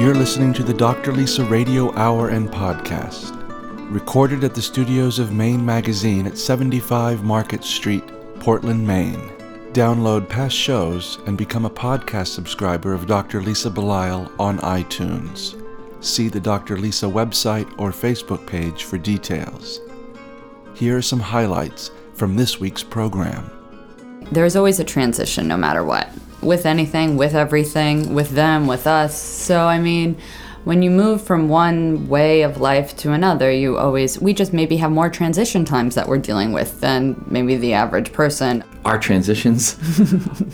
You're listening to the Dr. Lisa Radio Hour and Podcast, recorded at the studios of Maine Magazine at 75 Market Street, Portland, Maine. Download past shows and become a podcast subscriber of Dr. Lisa Belisle on iTunes. See the Dr. Lisa website or Facebook page for details. Here are some highlights from this week's program. There's always a transition no matter what. With anything, with everything, with them, with us. So, I mean, when you move from one way of life to another, you always, we just maybe have more transition times that we're dealing with than maybe the average person. Our transitions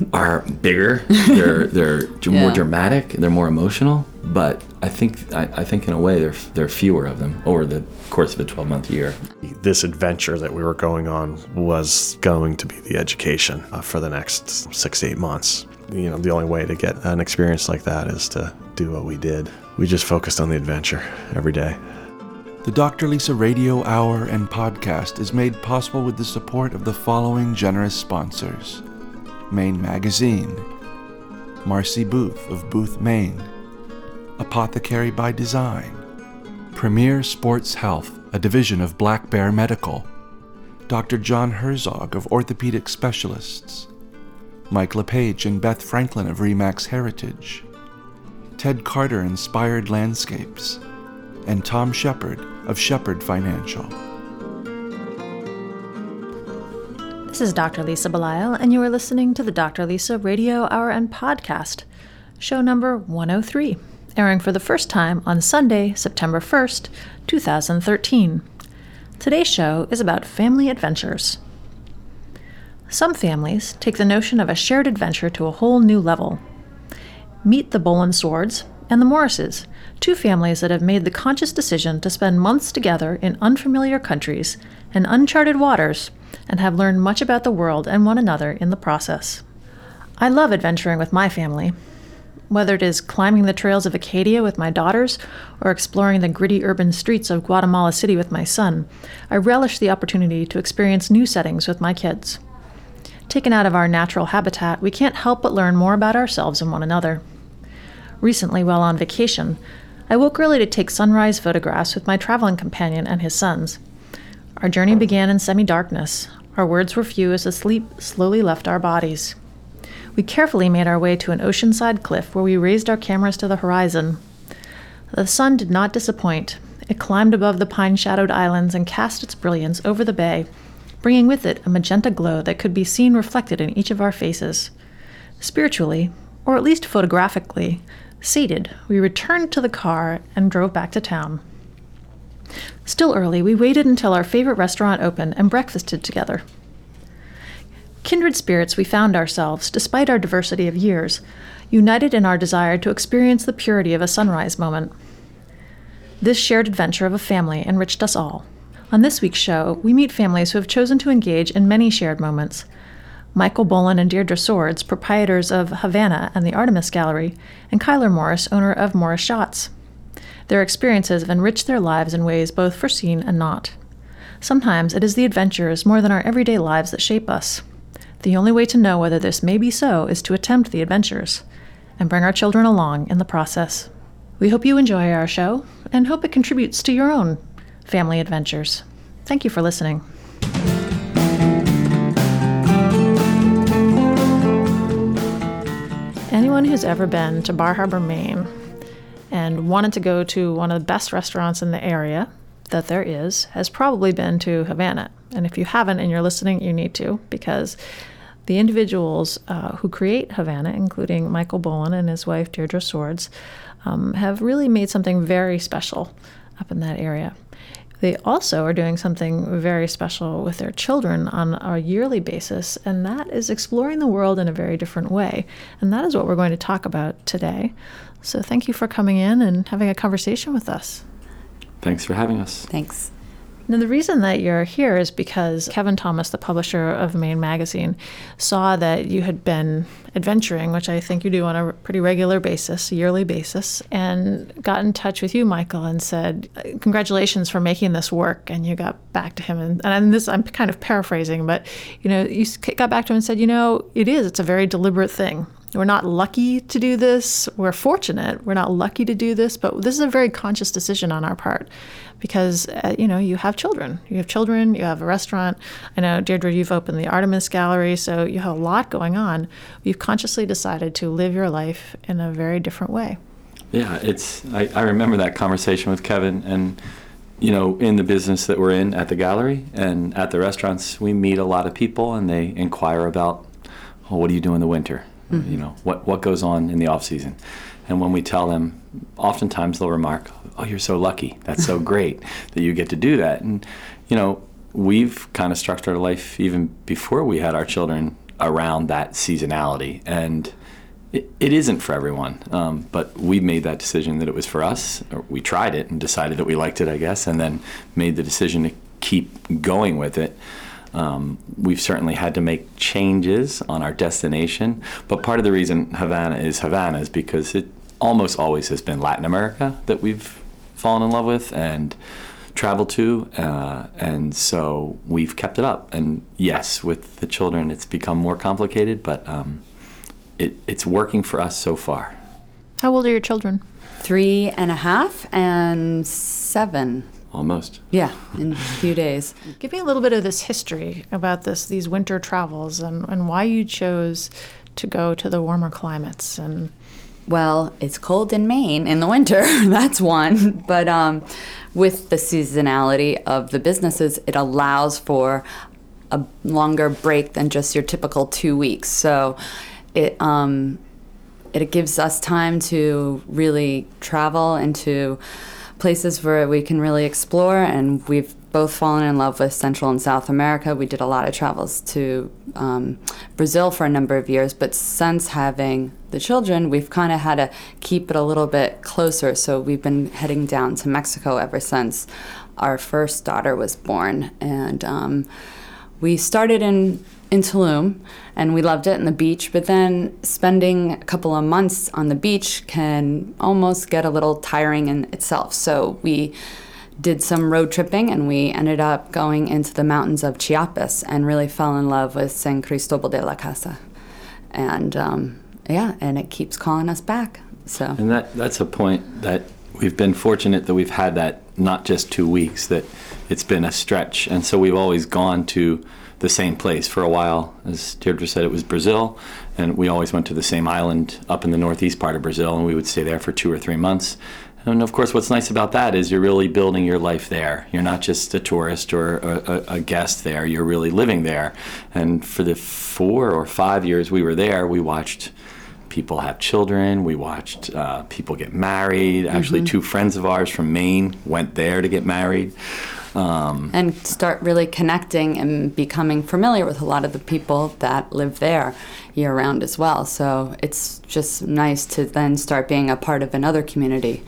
are bigger, they're, they're Yeah. more dramatic, they're more emotional, but I think, I, I think in a way, there, there are fewer of them over the course of a 12 month year. This adventure that we were going on was going to be the education uh, for the next six to eight months. You know, the only way to get an experience like that is to do what we did. We just focused on the adventure every day. The Dr. Lisa Radio Hour and Podcast is made possible with the support of the following generous sponsors Maine Magazine, Marcy Booth of Booth, Maine, Apothecary by Design, Premier Sports Health, a division of Black Bear Medical, Dr. John Herzog of Orthopedic Specialists, Mike LePage and Beth Franklin of Remax Heritage, Ted Carter Inspired Landscapes, and Tom Shepard of Shepard Financial. This is Dr. Lisa Belisle, and you are listening to the Dr. Lisa Radio Hour and Podcast, show number 103, airing for the first time on Sunday, September 1st, 2013. Today's show is about family adventures. Some families take the notion of a shared adventure to a whole new level. Meet the Boland Swords and the Morrises, two families that have made the conscious decision to spend months together in unfamiliar countries and uncharted waters and have learned much about the world and one another in the process. I love adventuring with my family. Whether it is climbing the trails of Acadia with my daughters or exploring the gritty urban streets of Guatemala City with my son, I relish the opportunity to experience new settings with my kids. Taken out of our natural habitat, we can't help but learn more about ourselves and one another. Recently, while on vacation, I woke early to take sunrise photographs with my traveling companion and his sons. Our journey began in semi darkness. Our words were few as the sleep slowly left our bodies. We carefully made our way to an oceanside cliff where we raised our cameras to the horizon. The sun did not disappoint. It climbed above the pine shadowed islands and cast its brilliance over the bay, bringing with it a magenta glow that could be seen reflected in each of our faces. Spiritually, or at least photographically, sated, we returned to the car and drove back to town. Still early, we waited until our favorite restaurant opened and breakfasted together. Kindred spirits, we found ourselves, despite our diversity of years, united in our desire to experience the purity of a sunrise moment. This shared adventure of a family enriched us all. On this week's show, we meet families who have chosen to engage in many shared moments. Michael Boland and Deirdre Swords, proprietors of Havana and the Artemis Gallery, and Cuyler Morris, owner of Morris Yachts. Their experiences have enriched their lives in ways both foreseen and not. Sometimes it is the adventures more than our everyday lives that shape us. The only way to know whether this may be so is to attempt the adventures and bring our children along in the process. We hope you enjoy our show and hope it contributes to your own family adventures. Thank you for listening. Anyone who's ever been to Bar Harbor, Maine, and wanted to go to one of the best restaurants in the area that there is has probably been to Havana. And if you haven't and you're listening, you need to because the individuals uh, who create Havana, including Michael Boland and his wife Deirdre Swords, um, have really made something very special up in that area. They also are doing something very special with their children on a yearly basis, and that is exploring the world in a very different way. And that is what we're going to talk about today. So thank you for coming in and having a conversation with us. Thanks for having us. Thanks. Now, the reason that you're here is because Kevin Thomas, the publisher of Maine Magazine, saw that you had been adventuring, which I think you do on a pretty regular basis, yearly basis, and got in touch with you, Michael, and said, Congratulations for making this work. And you got back to him. And, and this, I'm kind of paraphrasing, but, you know, you got back to him and said, You know, it is, it's a very deliberate thing. we're not lucky to do this. We're fortunate. We're not lucky to do this, but this is a very conscious decision on our part because, uh, you know, you have children. You have children, you have a restaurant. I know, Deirdre, you've opened the Artemis Gallery, so you have a lot going on. You've consciously decided to live your life in a very different way. Yeah, it's. I, I remember that conversation with Kevin, and you know, in the business that we're in at the gallery and at the restaurants, we meet a lot of people, and they inquire about, well, what do you do in the winter? Mm-hmm. You know, what what goes on in the off season? And when we tell them, oftentimes they'll remark, "Oh, you're so lucky. That's so great that you get to do that." And you know, we've kind of structured our life even before we had our children around that seasonality and it, it isn't for everyone, um, but we made that decision that it was for us. we tried it and decided that we liked it, I guess, and then made the decision to keep going with it. Um, we've certainly had to make changes on our destination, but part of the reason Havana is Havana is because it almost always has been Latin America that we've fallen in love with and traveled to, uh, and so we've kept it up. And yes, with the children, it's become more complicated, but um, it, it's working for us so far. How old are your children? Three and a half and seven. Almost. Yeah, in a few days. Give me a little bit of this history about this, these winter travels, and, and why you chose to go to the warmer climates and. Well, it's cold in Maine in the winter. That's one. But um, with the seasonality of the businesses, it allows for a longer break than just your typical two weeks. So it um, it gives us time to really travel into places where we can really explore and we've both fallen in love with Central and South America. We did a lot of travels to um, Brazil for a number of years, but since having the children, we've kind of had to keep it a little bit closer. So we've been heading down to Mexico ever since our first daughter was born. And um, we started in in Tulum and we loved it and the beach. But then spending a couple of months on the beach can almost get a little tiring in itself. So we did some road tripping and we ended up going into the mountains of Chiapas and really fell in love with San Cristobal de la Casa. And um, yeah, and it keeps calling us back. So and that that's a point that we've been fortunate that we've had that not just two weeks that it's been a stretch, and so we've always gone to the same place for a while. As Deirdre said, it was Brazil, and we always went to the same island up in the northeast part of Brazil, and we would stay there for two or three months. And of course, what's nice about that is you're really building your life there. You're not just a tourist or a, a, guest there, you're really living there. And for the four or five years we were there, we watched people have children, we watched uh, people get married. Actually, mm-hmm. two friends of ours from Maine went there to get married. Um, and start really connecting and becoming familiar with a lot of the people that live there year round as well. So it's just nice to then start being a part of another community.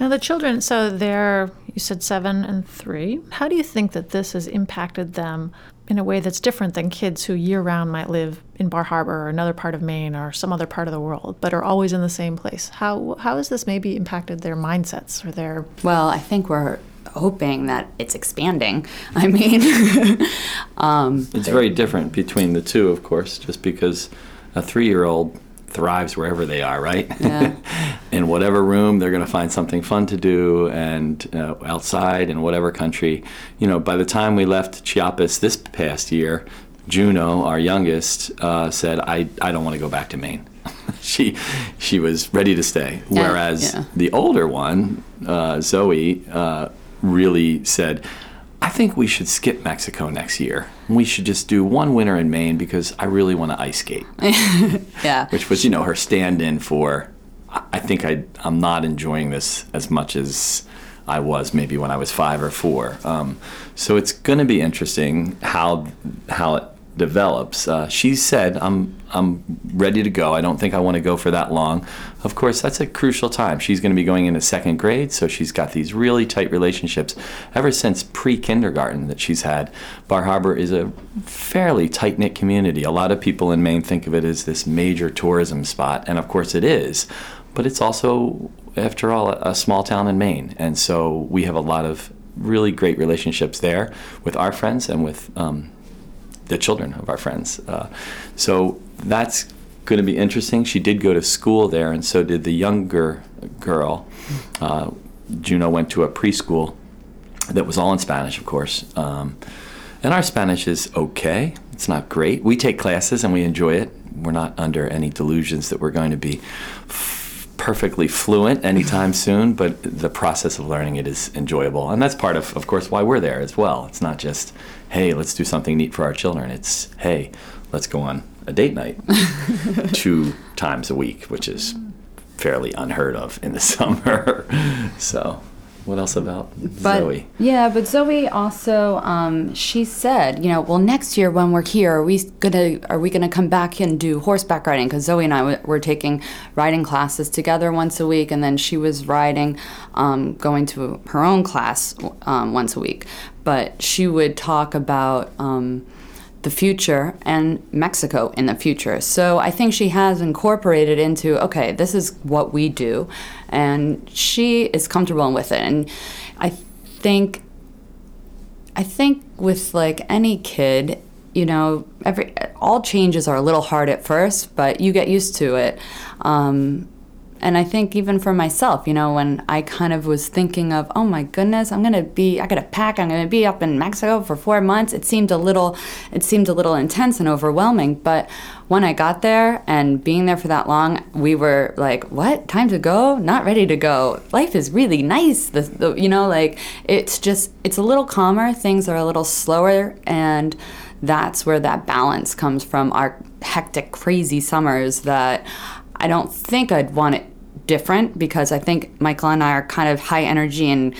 Now, the children, so they're, you said seven and three. How do you think that this has impacted them in a way that's different than kids who year round might live in Bar Harbor or another part of Maine or some other part of the world, but are always in the same place? How, how has this maybe impacted their mindsets or their. Well, I think we're hoping that it's expanding. I mean, um, it's very different between the two, of course, just because a three year old thrives wherever they are, right? Yeah. in whatever room, they're going to find something fun to do, and uh, outside in whatever country. You know, by the time we left Chiapas this past year, Juno, our youngest, uh, said, I, I don't want to go back to Maine. she she was ready to stay. Whereas yeah. the older one, uh, Zoe, uh, really said, I think we should skip Mexico next year. We should just do one winter in Maine because I really want to ice skate. yeah. Which was, you know, her stand in for, I think I, I'm not enjoying this as much as I was maybe when I was five or four. Um, so it's going to be interesting how, how it develops. Uh, she said, I'm, I'm ready to go. I don't think I want to go for that long. Of course, that's a crucial time. She's going to be going into second grade, so she's got these really tight relationships ever since pre kindergarten that she's had. Bar Harbor is a fairly tight knit community. A lot of people in Maine think of it as this major tourism spot, and of course it is, but it's also, after all, a, a small town in Maine. And so we have a lot of really great relationships there with our friends and with um, the children of our friends. Uh, so that's going to be interesting. She did go to school there, and so did the younger girl. Uh, Juno went to a preschool that was all in Spanish, of course. Um, and our Spanish is okay. It's not great. We take classes and we enjoy it. We're not under any delusions that we're going to be f- perfectly fluent anytime soon, but the process of learning it is enjoyable. And that's part of, of course, why we're there as well. It's not just, hey, let's do something neat for our children. It's, hey, let's go on a date night two times a week, which is fairly unheard of in the summer. so what else about but, Zoe? Yeah, but Zoe also um, she said, you know, well, next year when we're here, are we gonna are we gonna come back and do horseback riding? Because Zoe and I w- were taking riding classes together once a week, and then she was riding, um, going to her own class um, once a week. But she would talk about. Um, the future and Mexico in the future. So I think she has incorporated into okay, this is what we do, and she is comfortable with it. And I think, I think with like any kid, you know, every all changes are a little hard at first, but you get used to it. Um, and I think even for myself, you know, when I kind of was thinking of, oh my goodness, I'm gonna be, I gotta pack, I'm gonna be up in Mexico for four months. It seemed a little, it seemed a little intense and overwhelming. But when I got there and being there for that long, we were like, what? Time to go? Not ready to go. Life is really nice. The, the you know, like it's just, it's a little calmer. Things are a little slower, and that's where that balance comes from. Our hectic, crazy summers that I don't think I'd want it different because I think Michael and I are kind of high energy and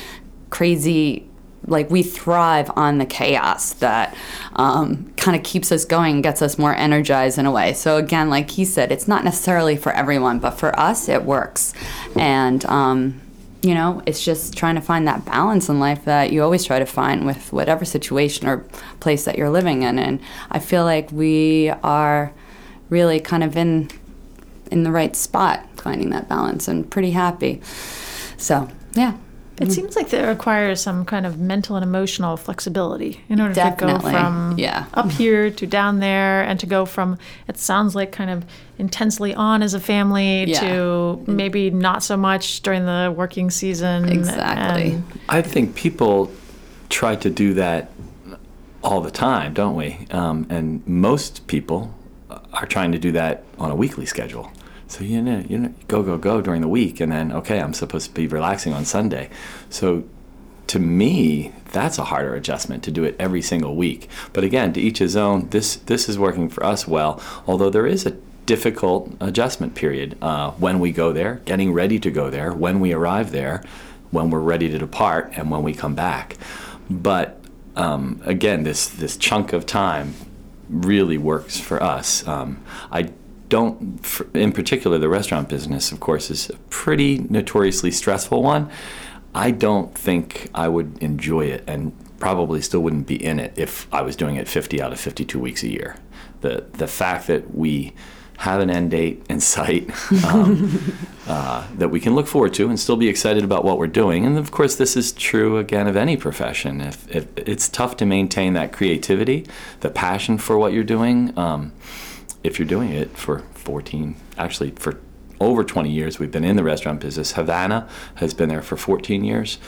crazy. Like we thrive on the chaos that um, kind of keeps us going gets us more energized in a way. So again, like he said, it's not necessarily for everyone, but for us, it works. And um, you know, it's just trying to find that balance in life that you always try to find with whatever situation or place that you're living in. And I feel like we are really kind of in in the right spot, finding that balance, and pretty happy. So, yeah. It seems like it requires some kind of mental and emotional flexibility in order Definitely. to go from Yeah. up here to down there and to go from it sounds like kind of intensely on as a family Yeah. to maybe not so much during the working season. Exactly. and- I think people try to do that all the time, don't we? Um, and most people are trying to do that on a weekly schedule. So you know, you know, go go go during the week, and then okay, I'm supposed to be relaxing on Sunday. So to me, that's a harder adjustment to do it every single week. But again, to each his own. This this is working for us well. Although there is a difficult adjustment period uh, when we go there, getting ready to go there, when we arrive there, when we're ready to depart, and when we come back. But um, again, this this chunk of time really works for us. Um, I don't, in particular, the restaurant business, of course, is a pretty notoriously stressful one. I don't think I would enjoy it and probably still wouldn't be in it if I was doing it 50 out of 52 weeks a year. The, the fact that we have an end date in sight um, uh, that we can look forward to and still be excited about what we're doing. And of course, this is true again of any profession. If, if it's tough to maintain that creativity, the passion for what you're doing, um, if you're doing it for 14, actually for over 20 years, we've been in the restaurant business. Havana has been there for 14 years,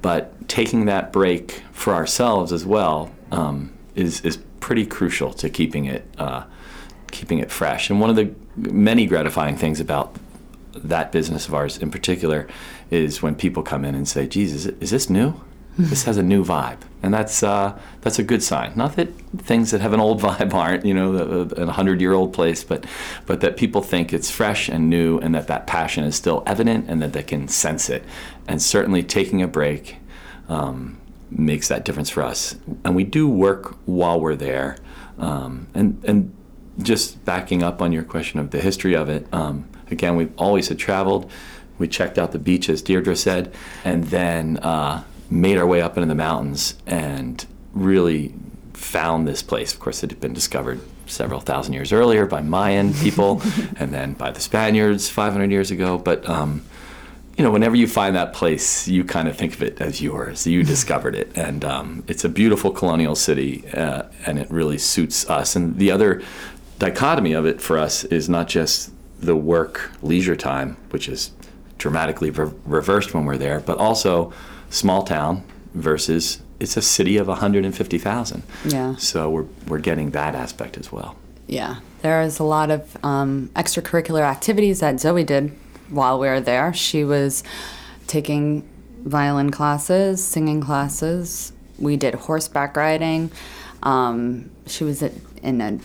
but taking that break for ourselves as well um, is is pretty crucial to keeping it uh, keeping it fresh. And one of the many gratifying things about that business of ours in particular is when people come in and say, "Jesus, is, this new? this has a new vibe," and that's uh, that's a good sign. Not that things that have an old vibe aren't, you know, a, a hundred-year-old place, but but that people think it's fresh and new, and that that passion is still evident, and that they can sense it. And certainly, taking a break um, makes that difference for us. And we do work while we're there, um, and and just backing up on your question of the history of it, um, again, we've always had traveled. We checked out the beaches, Deirdre said, and then uh, made our way up into the mountains and really found this place. Of course, it had been discovered several thousand years earlier by Mayan people and then by the Spaniards 500 years ago. But um, you know, whenever you find that place, you kind of think of it as yours. You discovered it, and um, it's a beautiful colonial city, uh, and it really suits us. And the other dichotomy of it for us is not just the work leisure time, which is dramatically re- reversed when we're there, but also small town versus it's a city of 150,000. Yeah. So we're we're getting that aspect as well. Yeah, there is a lot of um, extracurricular activities that Zoe did while we were there. She was taking violin classes, singing classes. We did horseback riding. Um, she was at, in a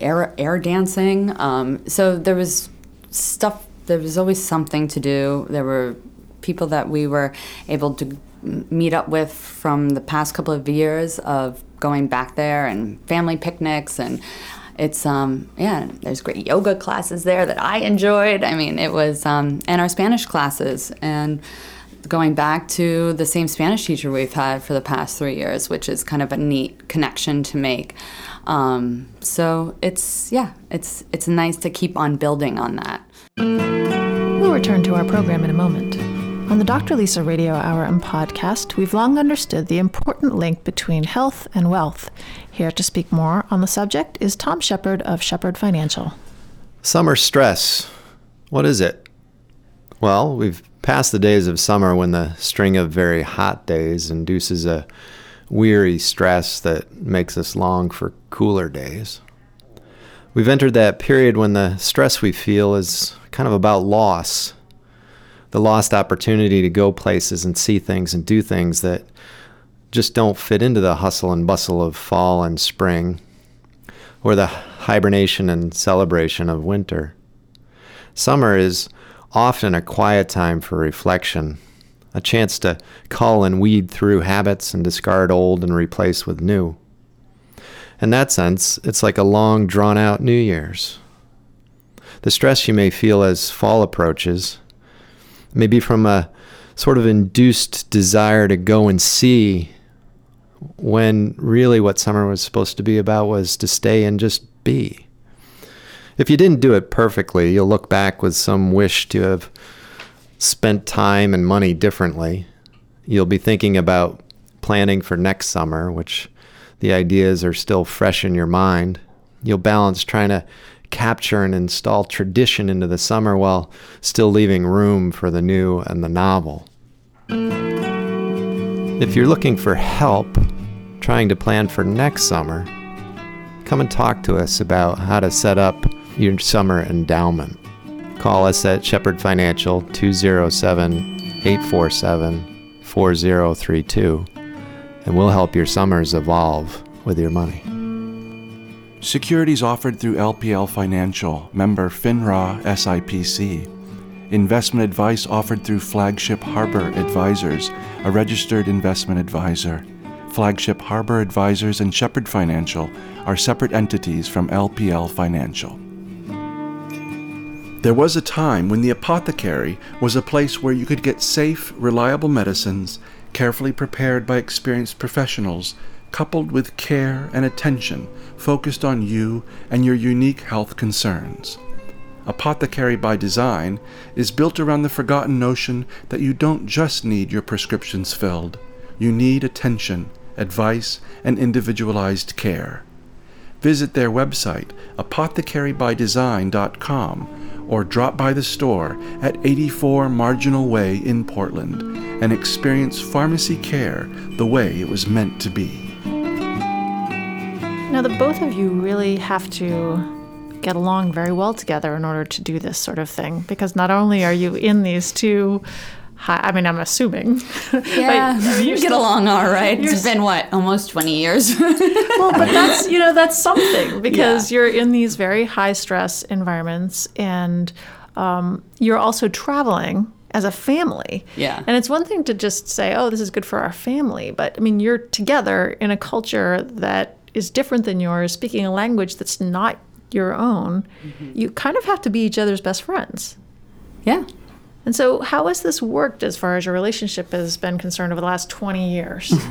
air air dancing. Um, so there was stuff. There was always something to do. There were people that we were able to meet up with from the past couple of years of going back there and family picnics and it's um yeah there's great yoga classes there that i enjoyed. I mean it was um and our spanish classes and going back to the same spanish teacher we've had for the past three years which is kind of a neat connection to make. Um, so it's yeah it's it's nice to keep on building on that. We'll return to our program in a moment. On the Dr. Lisa Radio Hour and podcast, we've long understood the important link between health and wealth. Here to speak more on the subject is Tom Shepard of Shepard Financial. Summer stress. What is it? Well, we've passed the days of summer when the string of very hot days induces a weary stress that makes us long for cooler days. We've entered that period when the stress we feel is kind of about loss the lost opportunity to go places and see things and do things that just don't fit into the hustle and bustle of fall and spring or the hibernation and celebration of winter. Summer is often a quiet time for reflection, a chance to cull and weed through habits and discard old and replace with new. In that sense, it's like a long, drawn out New Year's. The stress you may feel as fall approaches may be from a sort of induced desire to go and see when really what summer was supposed to be about was to stay and just be. If you didn't do it perfectly, you'll look back with some wish to have spent time and money differently. You'll be thinking about planning for next summer, which the ideas are still fresh in your mind. You'll balance trying to capture and install tradition into the summer while still leaving room for the new and the novel. If you're looking for help trying to plan for next summer, come and talk to us about how to set up your summer endowment. Call us at Shepherd Financial 207 847 4032 and we'll help your summers evolve with your money. Securities offered through LPL Financial, member FINRA SIPC. Investment advice offered through Flagship Harbor Advisors, a registered investment advisor. Flagship Harbor Advisors and Shepherd Financial are separate entities from LPL Financial. There was a time when the apothecary was a place where you could get safe, reliable medicines, carefully prepared by experienced professionals, coupled with care and attention focused on you and your unique health concerns. Apothecary by Design is built around the forgotten notion that you don't just need your prescriptions filled, you need attention, advice, and individualized care. Visit their website, apothecarybydesign.com, or drop by the store at 84 Marginal Way in Portland and experience pharmacy care the way it was meant to be. Now, the both of you really have to get along very well together in order to do this sort of thing because not only are you in these two high, I mean, I'm assuming. yeah you get still- along all right it's been what almost 20 years well, but that's you know that's something because you're in these very high stress environments and um, you're also traveling as a family. Yeah. And it's one thing to just say, "Oh, this is good for our family," but I mean, you're together in a culture that is different than yours, speaking a language that's not your own. Mm-hmm. You kind of have to be each other's best friends. Yeah. And so, how has this worked as far as your relationship has been concerned over the last 20 years? What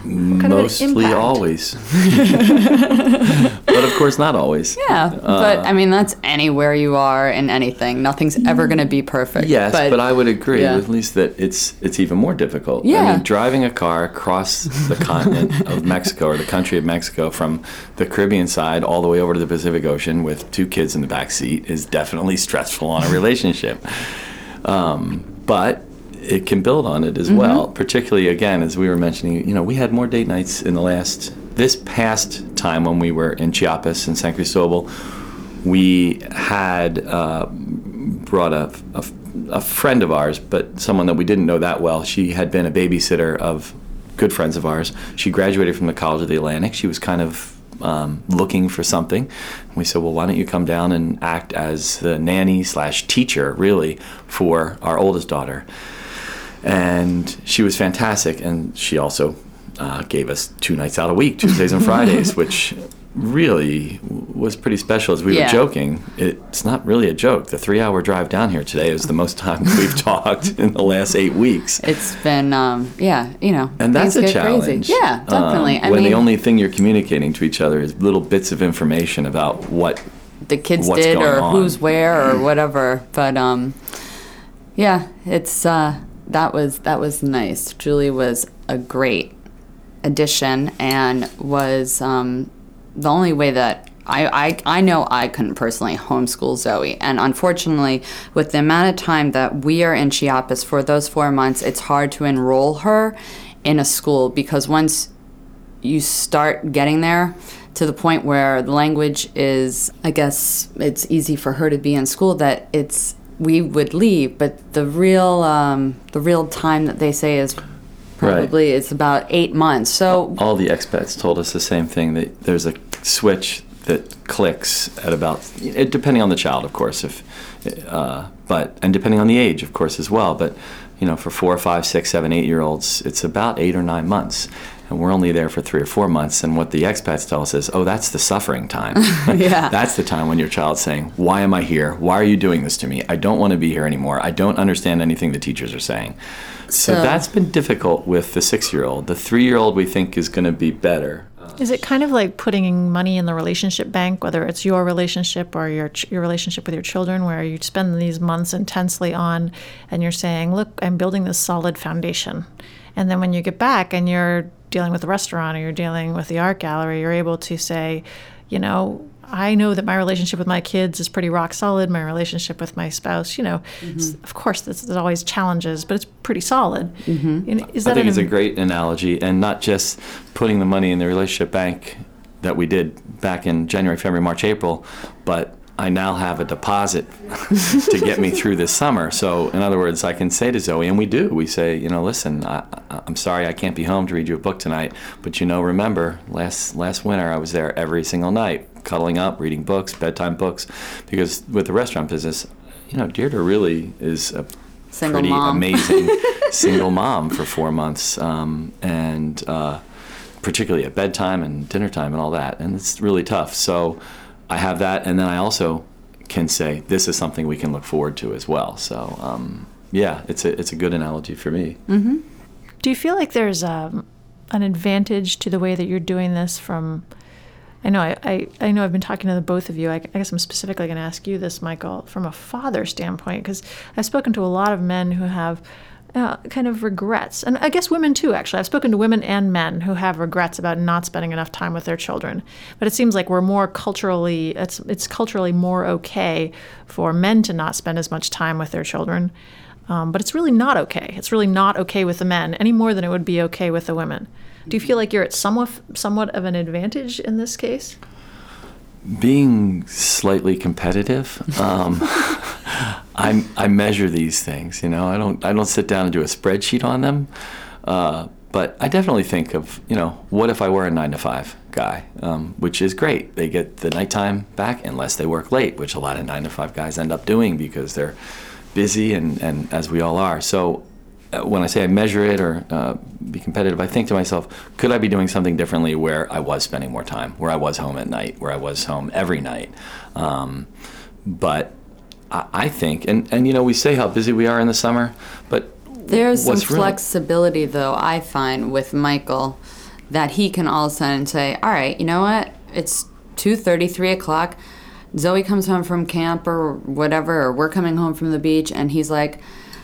kind of an Mostly always. but of course, not always. Yeah, but uh, I mean that's anywhere you are in anything. Nothing's ever going to be perfect. Yes, but, I would agree yeah. at least that it's it's even more difficult. I Yeah. mean, driving a car across the continent of Mexico or the country of Mexico from the Caribbean side all the way over to the Pacific Ocean with two kids in the back seat is definitely stressful on a relationship. Um, but it can build on it as Mm-hmm. well. Particularly again, as we were mentioning, you know, we had more date nights in the last this past time when we were in Chiapas and San Cristobal. We had uh, brought a, a, a friend of ours, but someone that we didn't know that well. She had been a babysitter of good friends of ours. She graduated from the College of the Atlantic. She was kind of um, looking for something. We said, well, why don't you come down and act as the nanny slash teacher, really, for our oldest daughter? And she was fantastic. And she also uh, gave us two nights out a week, Tuesdays and Fridays, which really was pretty special. As we Yeah. were joking, it's not really a joke. The three hour drive down here today is the most time we've talked in the last eight weeks. It's been, um, yeah, you know, And that's a challenge. Crazy. Yeah, definitely. Um, when mean, the only thing you're communicating to each other is little bits of information about what the kids did or on. who's where or whatever. But um, yeah, it's uh, that was that was nice. Julie was a great addition and was um, the only way that I, I I know I couldn't personally homeschool Zoe, and unfortunately, with the amount of time that we are in Chiapas for those four months, it's hard to enroll her in a school because once you start getting there to the point where the language is i guess it's easy for her to be in school that it's we would leave. But the real um, the real time that they say is probably it's about eight months. So all the expats told us the same thing that there's a switch that clicks at about it, depending on the child of course if uh, but and depending on the age of course as well. But you know for four five six seven eight year olds it's about eight or nine months. And we're only there for three or four months. And what the expats tell us is oh that's the suffering time. Yeah. that's the time when your child's saying why am i here? Why are you doing this to me? I don't want to be here anymore. I don't understand anything the teachers are saying so, So- that's been difficult with the six year old the three year old we think is going to be better Is it kind of like putting money in the relationship bank, whether it's your relationship or your ch- your relationship with your children, where you spend these months intensely on, and you're saying, "Look, I'm building this solid foundation," and then when you get back and you're dealing with the restaurant or you're dealing with the art gallery, you're able to say, you know. I know that my relationship with my kids is pretty rock solid. My relationship with my spouse, you know, s- of course, there's, there's always challenges, but it's pretty solid. Mm-hmm. Is that I think an it's a great analogy, and not just putting the money in the relationship bank that we did back in January, February, March, April, but I now have a deposit to get me through this summer. So, in other words, I can say to Zoe, and we do, we say, you know, listen, I, I- I'm sorry I can't be home to read you a book tonight, but you know, remember, last last winter I was there every single night, cuddling up, reading books, bedtime books, because with the restaurant business, you know, Deirdre really is a Single pretty mom. amazing single mom for four months, um, and uh, particularly at bedtime and dinner time and all that, and it's really tough. So I have that, and then I also can say this is something we can look forward to as well. So um, yeah, it's a it's a good analogy for me. Do you feel like there's um, an advantage to the way that you're doing this from? I know I, I, I know I've been talking to the both of you. I, I guess I'm specifically going to ask you this, Michael, from a father standpoint, because I've spoken to a lot of men who have uh, kind of regrets, and I guess women too. Actually, I've spoken to women and men who have regrets about not spending enough time with their children. But it seems like we're more culturally it's it's culturally more okay for men to not spend as much time with their children. Um, but it's really not okay. It's really not okay with the men any more than it would be okay with the women. Do you feel like you're at somewhat somewhat of an advantage in this case? being slightly competitive, um, I I measure these things. You know, I don't I don't sit down and do a spreadsheet on them, uh, but I definitely think of you know what if I were a nine to five guy, um, which is great. They get the nighttime back unless they work late, which a lot of nine to five guys end up doing because they're busy and and as we all are. So when I say I measure it or uh, be competitive, I think to myself, could I be doing something differently where I was spending more time, where I was home at night, where I was home every night? Um, but I, I think, and and you know, we say how busy we are in the summer, but There's some really- flexibility, though, I find with Michael that he can all of a sudden say, all right, you know what? It's 2.30, 3 o'clock. Zoe comes home from camp or whatever, or we're coming home from the beach, and he's like,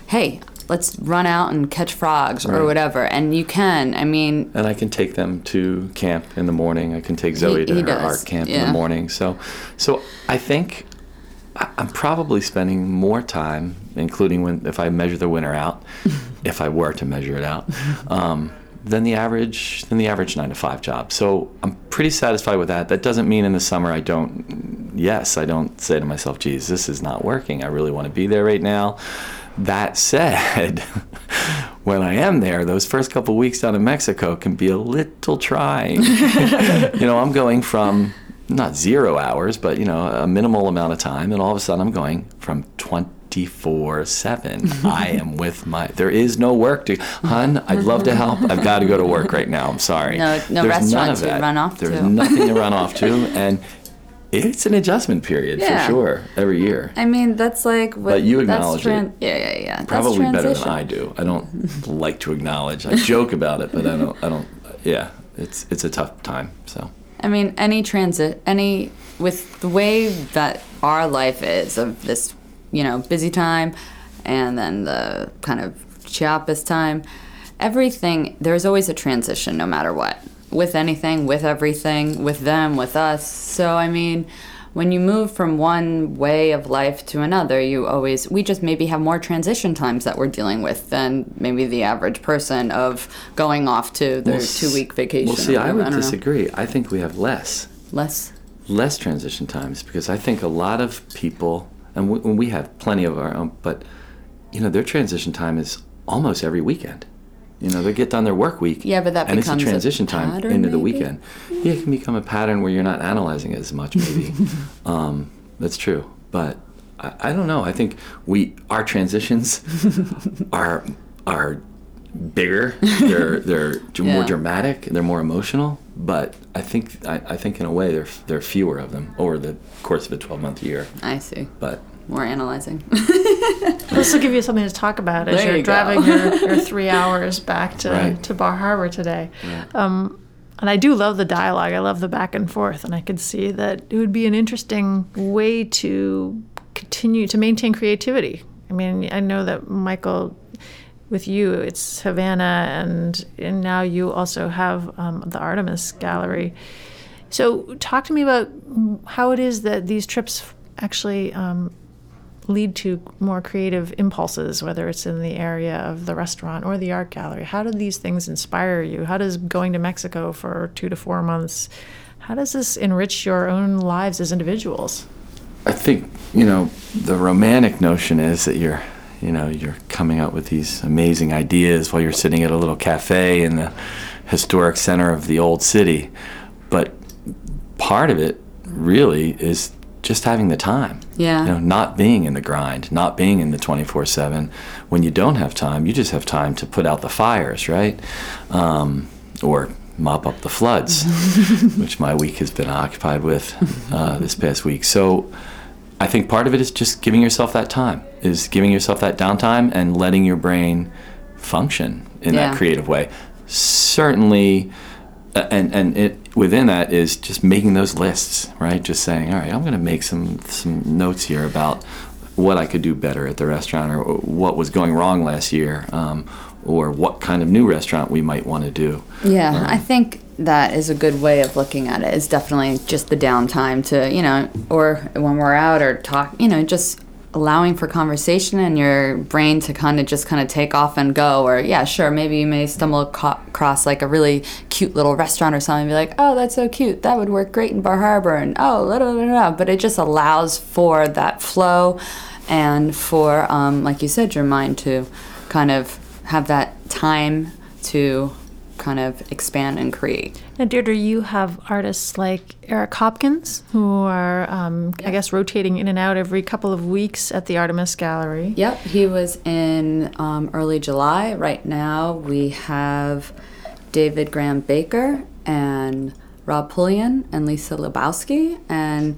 hey, let's run out and catch frogs or whatever. And you can. I mean, and I can take them to camp in the morning. I can take Zoe to he her does, art camp in the morning. So, so I think I'm probably spending more time, including when if I measure the winter out, if I were to measure it out, um, than the average than the average nine to five job. So I'm pretty satisfied with that. That doesn't mean in the summer I don't. Yes, I don't say to myself, "Geez, this is not working. I really want to be there right now." That said, when I am there, those first couple weeks down in Mexico can be a little trying. you know, I'm going from not zero hours, but you know, a minimal amount of time, and all of a sudden I'm going from 24 7. I am with my, there is no work to, hun, I'd love to help. I've got to go to work right now. I'm sorry. No- no There's restaurant to run off There's to. There's nothing to run off to. And it's an adjustment period Yeah. for sure every year. I mean, that's like what. But you that's acknowledge tran- it. Yeah, yeah, yeah. That's Probably better than. I do. I don't like to acknowledge. I joke about it, but I don't. I don't. Yeah, it's it's a tough time. So I mean, any transit, any with the way that our life is of this, you know, busy time, and then the kind of Chiapas time, everything. There's always a transition, no matter what. With anything, with everything, with them, with us. So I mean, when you move from one way of life to another, you always we just maybe have more transition times that we're dealing with than maybe the average person of going off to their Well, two week vacation. Well, see, I would know. disagree. I think we have less Less. less transition times because I think a lot of people, and we, and we have plenty of our own, but you know, their transition time is almost every weekend. You know, they get done their work week. Yeah, but that and it's a becomes a transition time into the weekend. Yeah, it can become a pattern where you're not analyzing it as much. Maybe um, that's true, but I, I don't know. I think we our transitions are are bigger. They're they're d- more dramatic. They're more emotional. But I think I, I think in a way there there are fewer of them over the course of a 12 month year. I see. But More analyzing. This will give you something to talk about as There you're you driving your, your three hours back to, Right. to Bar Harbor today. Um, and I do love the dialogue. I love the back and forth, and I could see that it would be an interesting way to continue to maintain creativity. I mean, I know that Michael, with you, it's Havana, and and now you also have um, the Artemis Gallery. So, talk to me about how it is that these trips actually um, lead to more creative impulses, whether it's in the area of the restaurant or the art gallery? How do these things inspire you? How does going to Mexico for two to four months, how does this enrich your own lives as individuals? I think you know the romantic notion is that you're you know you're coming up with these amazing ideas while you're sitting at a little cafe in the historic center of the old city, but part of it really is just having the time. Yeah. You know, not being in the grind, not being in the 24 7. When you don't have time, you just have time to put out the fires, right? Um, or mop up the floods, which my week has been occupied with uh, this past week. So I think part of it is just giving yourself that time, is giving yourself that downtime and letting your brain function in Yeah. that creative way. Certainly, and and it within that is just making those lists, right? Just saying, all right, I'm going to make some some notes here about what I could do better at the restaurant, or what was going wrong last year, um, or what kind of new restaurant we might want to do. Yeah, I think that is a good way of looking at it. it. Is definitely just the downtime to you know, or when we're out or talk, you know, just allowing for conversation and your brain to kind of just kind of take off and go. Or yeah, sure, maybe you may stumble across like a really cute little restaurant or something, and be like, oh, that's so cute, that would work great in Bar Harbor, and oh, la da da da. But it just allows for that flow, and for um, like you said, your mind to kind of have that time to kind of expand and create. Now, Deirdre, you have artists like Eric Hopkins, who are, um, I guess, rotating in and out every couple of weeks at the Artemis Gallery. Yep, he was in um, early July. Right now, we have David Graham Baker and Rob Pullian and Lisa Lebowski. And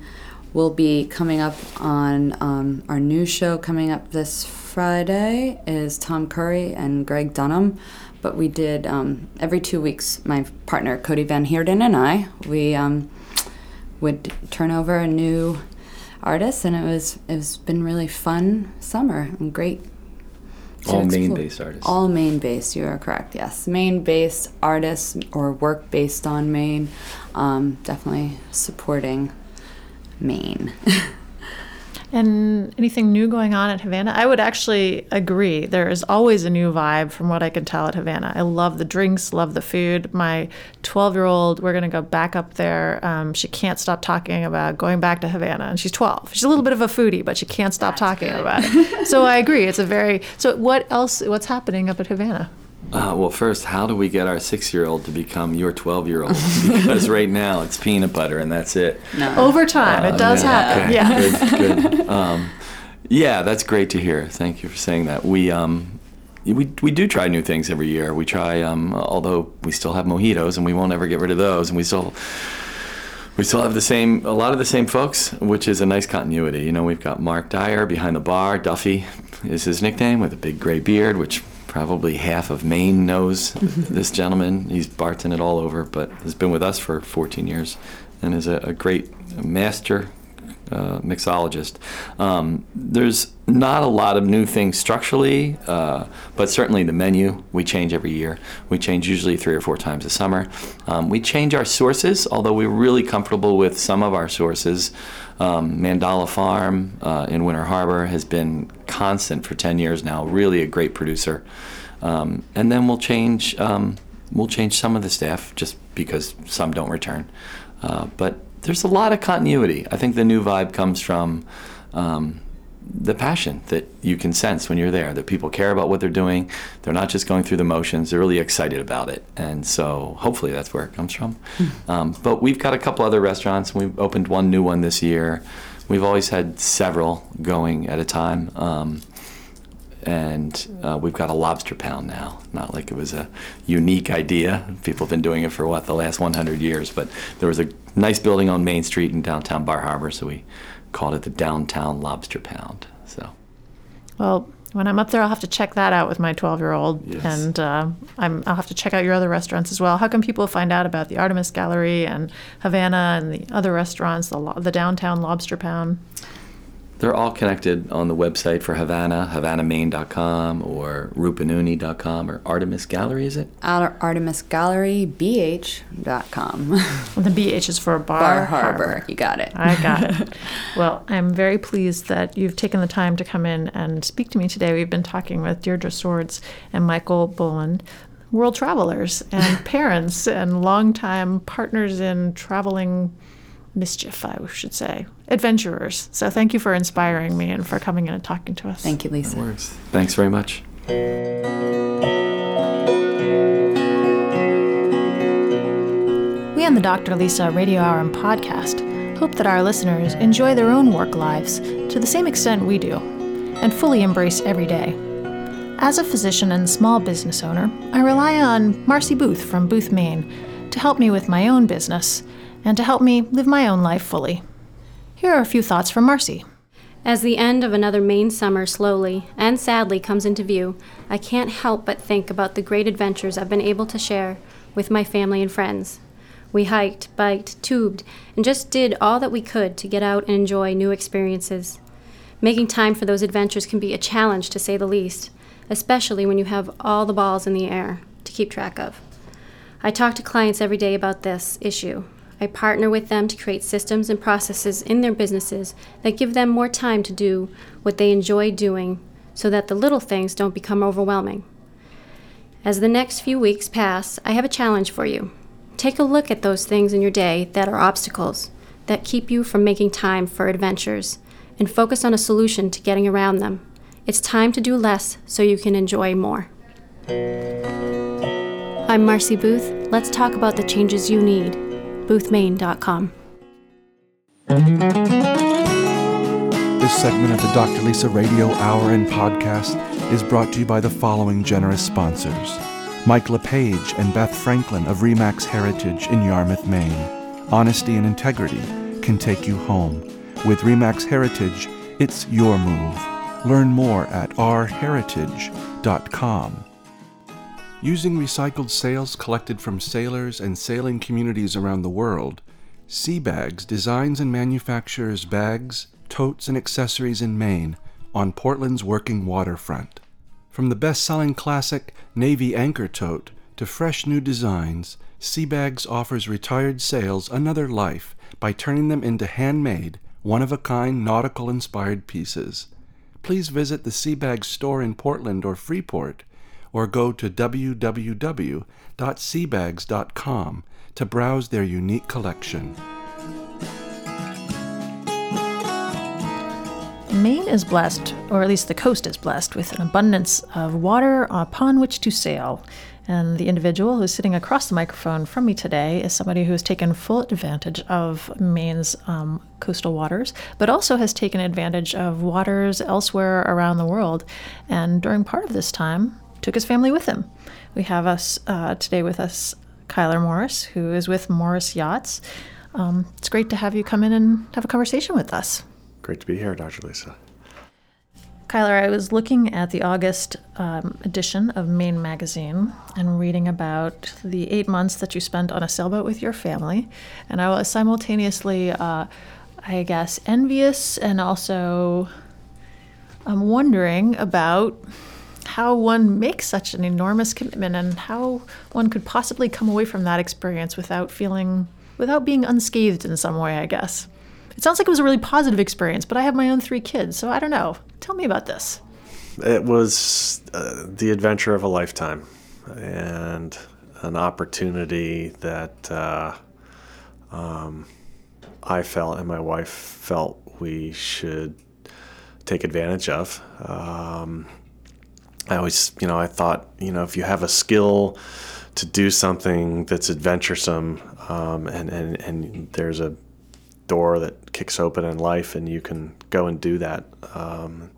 we'll be coming up on um, our new show coming up this Friday is Tom Curry and Greg Dunham. But we did um, every two weeks. My partner Cody Van Heerden and I we um, would turn over a new artist, and it was it's been really fun summer and great. All main Maine-based artists. All main based. You are correct. Yes, main based artists or work based on Maine. Um, definitely supporting Maine. And anything new going on at Havana? I would actually agree. There is always a new vibe from what I can tell at Havana. I love the drinks, love the food. My 12 year old, we're going to go back up there. Um, she can't stop talking about going back to Havana, and she's 12. She's a little bit of a foodie, but she can't stop talking about it. so I agree. It's a very. So what else? What's happening up at Havana? Uh, well, first, how do we get our six-year-old to become your twelve-year-old? Because right now it's peanut butter and that's it. Over time, it does happen. Okay, Yeah. Good. good. Um, yeah, that's great to hear. Thank you for saying that. We um, we we do try new things every year. We try, um, although we still have mojitos and we won't ever get rid of those, and we still. We still have the same, a lot of the same folks, which is a nice continuity. You know, we've got Mark Dyer behind the bar. Duffy is his nickname with a big gray beard, which probably half of Maine knows this gentleman. He's bartended all over, but has been with us for 14 years and is a, a great master uh, mixologist. Um, there's not a lot of new things structurally, uh, but certainly the menu we change every year. We change usually three or four times a summer. Um, we change our sources, although we're really comfortable with some of our sources. Um, Mandala Farm uh, in Winter Harbor has been constant for 10 years now, really a great producer. Um, and then we'll change um, we'll change some of the staff just because some don't return. Uh, but there's a lot of continuity. I think the new vibe comes from um, the passion that you can sense when you're there. That people care about what they're doing. They're not just going through the motions. They're really excited about it. And so hopefully that's where it comes from. Um, but we've got a couple other restaurants. We've opened one new one this year. We've always had several going at a time. Um, and uh, we've got a lobster pound now. Not like it was a unique idea. People have been doing it for what the last 100 years. But there was a nice building on Main Street in downtown Bar Harbor, so we called it the Downtown Lobster Pound. So Well, when I'm up there, I'll have to check that out with my 12 year old. Yes. And uh, I'm, I'll have to check out your other restaurants as well. How can people find out about the Artemis Gallery and Havana and the other restaurants, the, lo- the downtown Lobster Pound? They're all connected on the website for Havana, HavanaMaine.com or Rupununi.com or Artemis Gallery, is it? Ar- Artemis Gallery, BH.com. The BH is for Bar, Bar Harbor. You got it. I got it. Well, I'm very pleased that you've taken the time to come in and speak to me today. We've been talking with Deirdre Swords and Michael Boland, world travelers and parents and longtime partners in traveling mischief, I should say, adventurers. So thank you for inspiring me and for coming in and talking to us. Thank you, Lisa. Works. Thanks very much. We on the Dr. Lisa Radio Hour and podcast hope that our listeners enjoy their own work lives to the same extent we do and fully embrace every day. As a physician and small business owner, I rely on Marcy Booth from Booth, Maine to help me with my own business and to help me live my own life fully. Here are a few thoughts from Marcy. As the end of another Maine summer slowly and sadly comes into view, I can't help but think about the great adventures I've been able to share with my family and friends. We hiked, biked, tubed, and just did all that we could to get out and enjoy new experiences. Making time for those adventures can be a challenge to say the least, especially when you have all the balls in the air to keep track of. I talk to clients every day about this issue. I partner with them to create systems and processes in their businesses that give them more time to do what they enjoy doing so that the little things don't become overwhelming. As the next few weeks pass, I have a challenge for you. Take a look at those things in your day that are obstacles, that keep you from making time for adventures, and focus on a solution to getting around them. It's time to do less so you can enjoy more. I'm Marcy Booth. Let's talk about the changes you need. boothmaine.com. This segment of the Dr. Lisa Radio Hour and Podcast is brought to you by the following generous sponsors Mike LePage and Beth Franklin of Remax Heritage in Yarmouth, Maine. Honesty and integrity can take you home. With REMAX Heritage, it's your move. Learn more at rheritage.com. Using recycled sails collected from sailors and sailing communities around the world, Seabags designs and manufactures bags, totes, and accessories in Maine on Portland's working waterfront. From the best selling classic Navy Anchor Tote to fresh new designs, Seabags offers retired sails another life by turning them into handmade, one of a kind nautical inspired pieces. Please visit the Seabags store in Portland or Freeport or go to www.seabags.com to browse their unique collection. Maine is blessed, or at least the coast is blessed, with an abundance of water upon which to sail. And the individual who's sitting across the microphone from me today is somebody who has taken full advantage of Maine's um, coastal waters, but also has taken advantage of waters elsewhere around the world. And during part of this time, took his family with him. We have us uh, today with us, Cuyler Morris, who is with Morris Yachts. Um, it's great to have you come in and have a conversation with us. Great to be here, Dr. Lisa. Kyler, I was looking at the August um, edition of Maine Magazine and reading about the eight months that you spent on a sailboat with your family. And I was simultaneously, uh, I guess, envious and also I'm um, wondering about how one makes such an enormous commitment and how one could possibly come away from that experience without feeling, without being unscathed in some way, I guess. It sounds like it was a really positive experience, but I have my own three kids, so I don't know. Tell me about this. It was uh, the adventure of a lifetime and an opportunity that uh, um, I felt and my wife felt we should take advantage of. Um, I always, you know, I thought, you know, if you have a skill to do something that's adventuresome um, and, and, and there's a door that kicks open in life and you can go and do that. Um,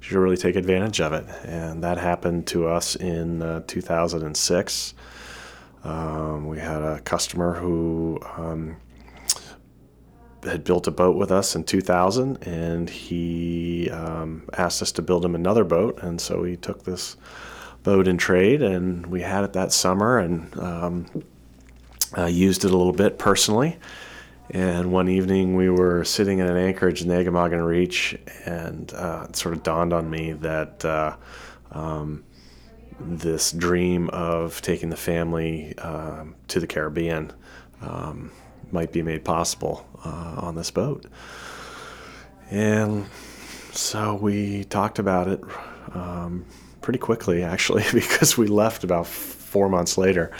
you should really take advantage of it. And that happened to us in uh, 2006. Um, we had a customer who um, had built a boat with us in 2000 and he um, asked us to build him another boat. And so we took this boat in trade and we had it that summer and um, uh, used it a little bit personally and one evening we were sitting in an anchorage in the Eggemoggin Reach, and uh, it sort of dawned on me that uh, um, this dream of taking the family uh, to the Caribbean um, might be made possible uh, on this boat. And so we talked about it um, pretty quickly, actually, because we left about four months later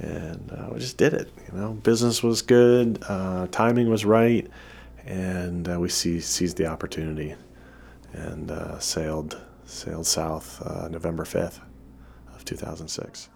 and uh, we just did it. You know, business was good, uh, timing was right, and uh, we seized the opportunity and uh, sailed sailed south uh, November fifth of two thousand six.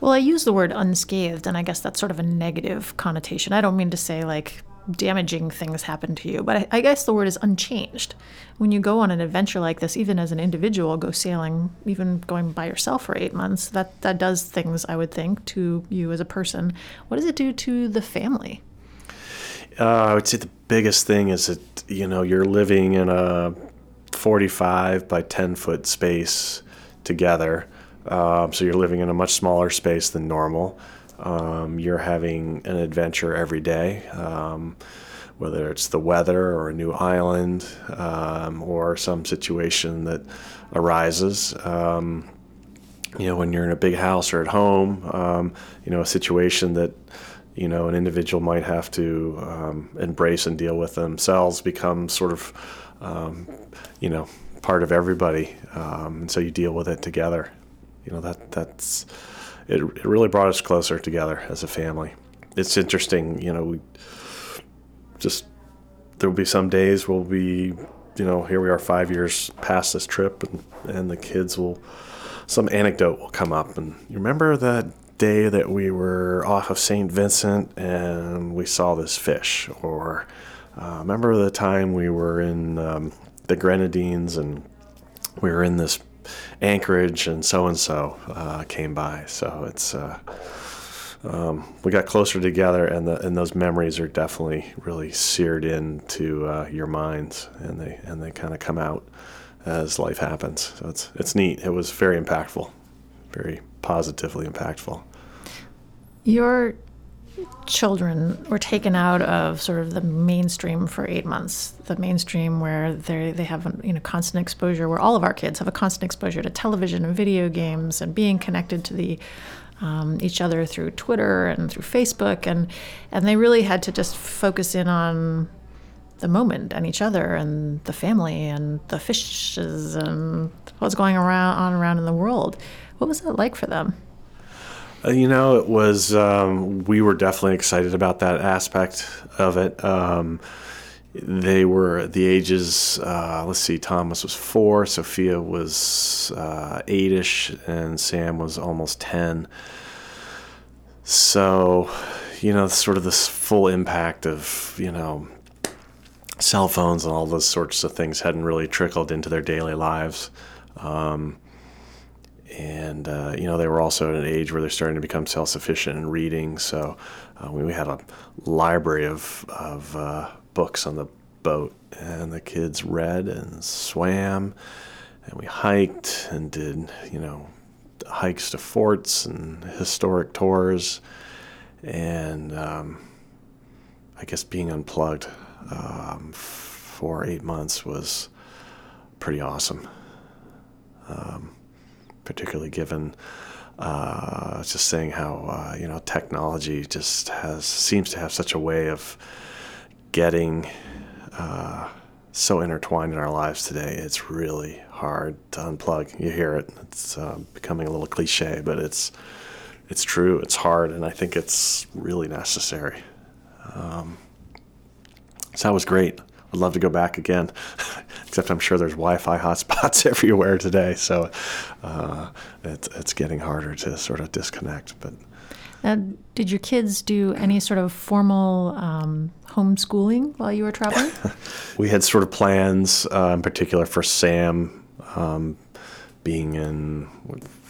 Well, I use the word unscathed, and I guess that's sort of a negative connotation. I don't mean to say like damaging things happen to you. But I, I, guess the word is unchanged. When you go on an adventure like this, even as an individual, go sailing, even going by yourself for eight months, that, that does things, I would think, to you as a person. What does it do to the family? Uh, I would say the biggest thing is that, you know, you're living in a 45 by 10 foot space together. Um, so you're living in a much smaller space than normal. Um, you're having an adventure every day, um, whether it's the weather or a new island um, or some situation that arises. Um, you know, when you're in a big house or at home, um, you know, a situation that you know an individual might have to um, embrace and deal with themselves becomes sort of you know part of everybody, and so you deal with it together. You know that that's it, it really brought us closer together as a family. It's interesting, you know, we just there will be some days we'll be, you know, here we are five years past this trip, and and the kids will some anecdote will come up, and you remember that day that we were off of St. Vincent and we saw this fish, or uh, remember the time we were in um, the Grenadines and we were in this Anchorage and so and so came by. So it's uh, um, we got closer together, and the and those memories are definitely really seared into uh, your minds, and they and they kind of come out as life happens. So it's it's neat. It was very impactful, very positively impactful. Your children were taken out of sort of the mainstream for eight months. The mainstream where they they have you know constant exposure, where all of our kids have a constant exposure to television and video games and being connected to the um, each other through Twitter and through Facebook, and and they really had to just focus in on the moment and each other and the family and the fishes and what's going around on around in the world. What was that like for them? Uh, you know, it was. Um, we were definitely excited about that aspect of it. Um, they were the ages. Uh, let's see, Thomas was four, Sophia was uh, eight-ish, and Sam was almost ten. So, you know, sort of this full impact of you know cell phones and all those sorts of things hadn't really trickled into their daily lives. Um, and uh, you know they were also at an age where they're starting to become self-sufficient in reading. So uh, we had a library of of uh, books on the boat, and the kids read and swam, and we hiked and did you know hikes to forts and historic tours, and um, I guess being unplugged um, for eight months was pretty awesome. Um, particularly given uh, just saying how uh, you know technology just has seems to have such a way of getting uh, so intertwined in our lives today. It's really hard to unplug. You hear it; it's uh, becoming a little cliche, but it's it's true. It's hard, and I think it's really necessary. Um, so that was great. I'd love to go back again, except I'm sure there's Wi-Fi hotspots everywhere today. So uh, it's it's getting harder to sort of disconnect. But now, did your kids do any sort of formal um, homeschooling while you were traveling? we had sort of plans, uh, in particular for Sam, um, being in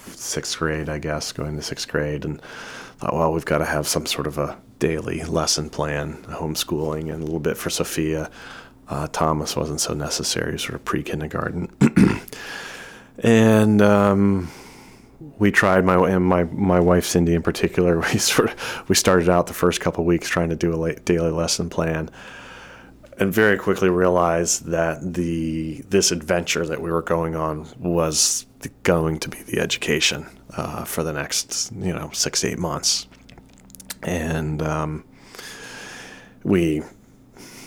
sixth grade, I guess, going to sixth grade, and thought, well, we've got to have some sort of a daily lesson plan, homeschooling, and a little bit for Sophia. Uh, Thomas wasn't so necessary, sort of pre kindergarten. and um, we tried my and my my wife Cindy in particular. We sort of we started out the first couple weeks trying to do a daily lesson plan, and very quickly realized that the this adventure that we were going on was going to be the education uh, for the next you know six eight months, and um, we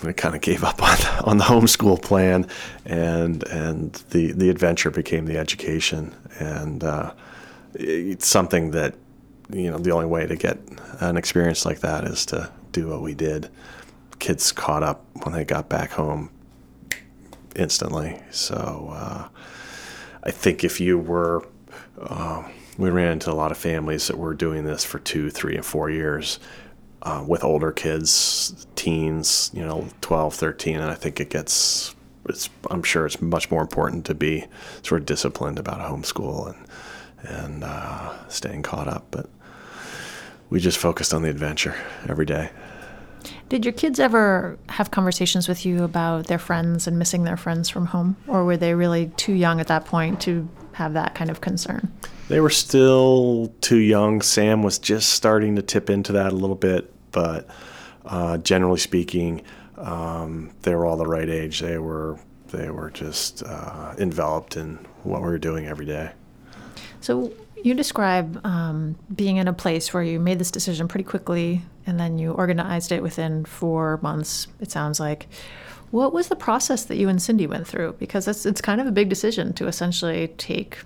I kind of gave up on on the homeschool plan, and and the the adventure became the education, and uh, it's something that you know the only way to get an experience like that is to do what we did. Kids caught up when they got back home instantly. So uh, I think if you were, uh, we ran into a lot of families that were doing this for two, three, and four years uh, with older kids, teens, you know, 12, 13, and I think it gets, it's, I'm sure it's much more important to be sort of disciplined about homeschool and, and uh, staying caught up. But we just focused on the adventure every day. Did your kids ever have conversations with you about their friends and missing their friends from home? Or were they really too young at that point to have that kind of concern? They were still too young. Sam was just starting to tip into that a little bit, but uh, generally speaking, um, they were all the right age. They were they were just uh, enveloped in what we were doing every day. So you describe um, being in a place where you made this decision pretty quickly, and then you organized it within four months. It sounds like. What was the process that you and Cindy went through? Because it's it's kind of a big decision to essentially take,